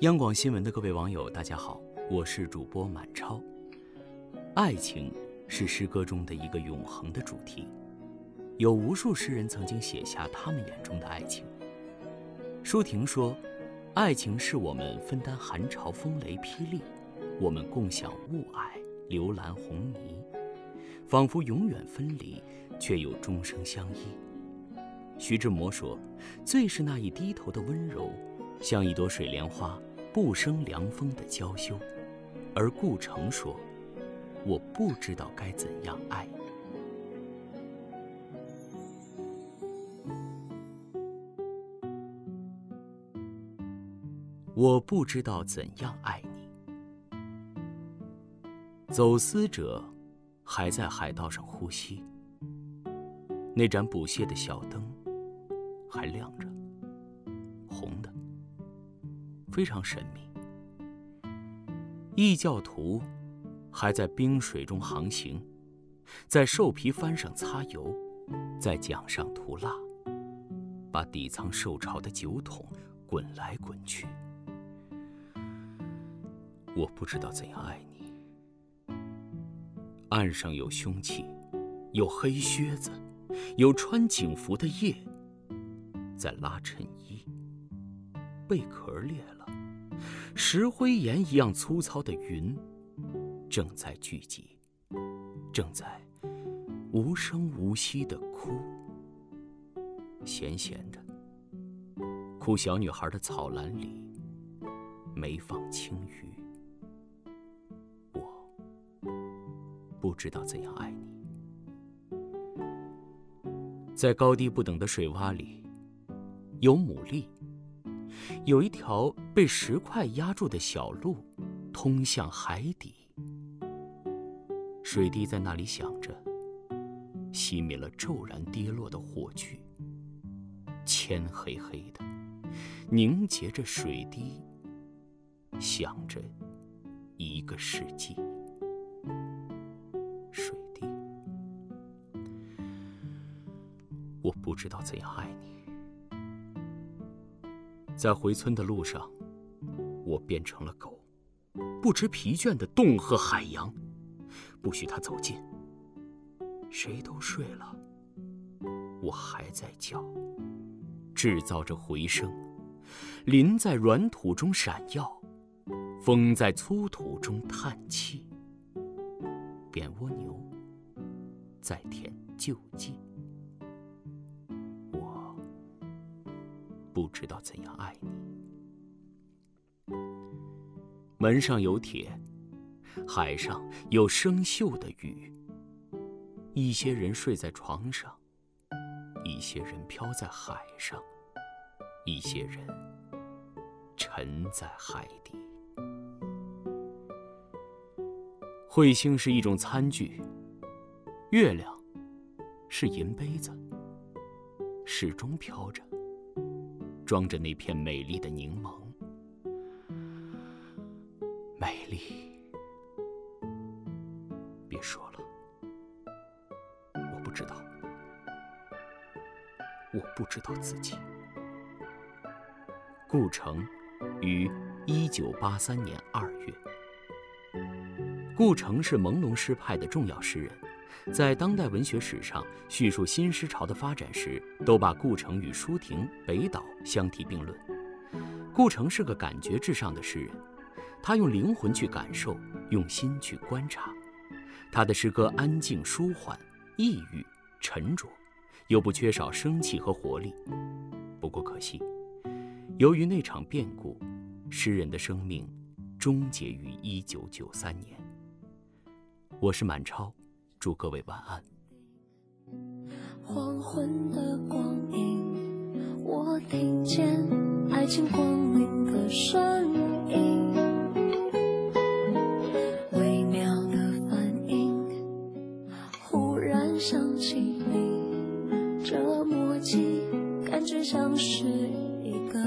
央广新闻的各位网友，大家好，我是主播满超。爱情是诗歌中的一个永恒的主题，有无数诗人曾经写下他们眼中的爱情。舒婷说：“爱情是我们分担寒潮风雷霹雳，我们共享雾霭流岚红霓，仿佛永远分离，却又终生相依。”徐志摩说：“最是那一低头的温柔。”像一朵水莲花，不生凉风的娇羞，而顾城说：“我不知道该怎样爱你。”我不知道怎样爱你。走私者还在海道上呼吸，那盏捕蟹的小灯还亮着。非常神秘。异教徒还在冰水中航行，在兽皮帆上擦油，在桨上涂蜡，把底舱受潮的酒桶滚来滚去。我不知道怎样爱你。岸上有凶器，有黑靴子，有穿警服的夜，在拉衬衣，贝壳裂了。石灰岩一样粗糙的云，正在聚集，正在无声无息的哭，闲闲的哭。小女孩的草篮里没放青鱼。我不知道怎样爱你。在高低不等的水洼里，有牡蛎。有一条被石块压住的小路，通向海底。水滴在那里响着，熄灭了骤然跌落的火炬。天黑黑的，凝结着水滴，想着一个世纪。水滴，我不知道怎样爱你。在回村的路上，我变成了狗，不知疲倦的洞和海洋，不许它走近。谁都睡了，我还在叫，制造着回声。林在软土中闪耀，风在粗土中叹气。扁蜗牛在舔救济。不知道怎样爱你。门上有铁，海上有生锈的雨。一些人睡在床上，一些人漂在海上，一些人沉在海底。彗星是一种餐具，月亮是银杯子，始终飘着。装着那片美丽的柠檬，美丽。别说了，我不知道，我不知道自己。顾城，于一九八三年二月。顾城是朦胧诗派的重要诗人。在当代文学史上叙述新诗潮的发展时，都把顾城与舒婷、北岛相提并论。顾城是个感觉至上的诗人，他用灵魂去感受，用心去观察。他的诗歌安静舒缓、抑郁沉着，又不缺少生气和活力。不过可惜，由于那场变故，诗人的生命终结于一九九三年。我是满超。祝各位晚安。黄昏的光影，我听见爱情光临的声音，微妙的反应，忽然想起你，这默契感觉像是一个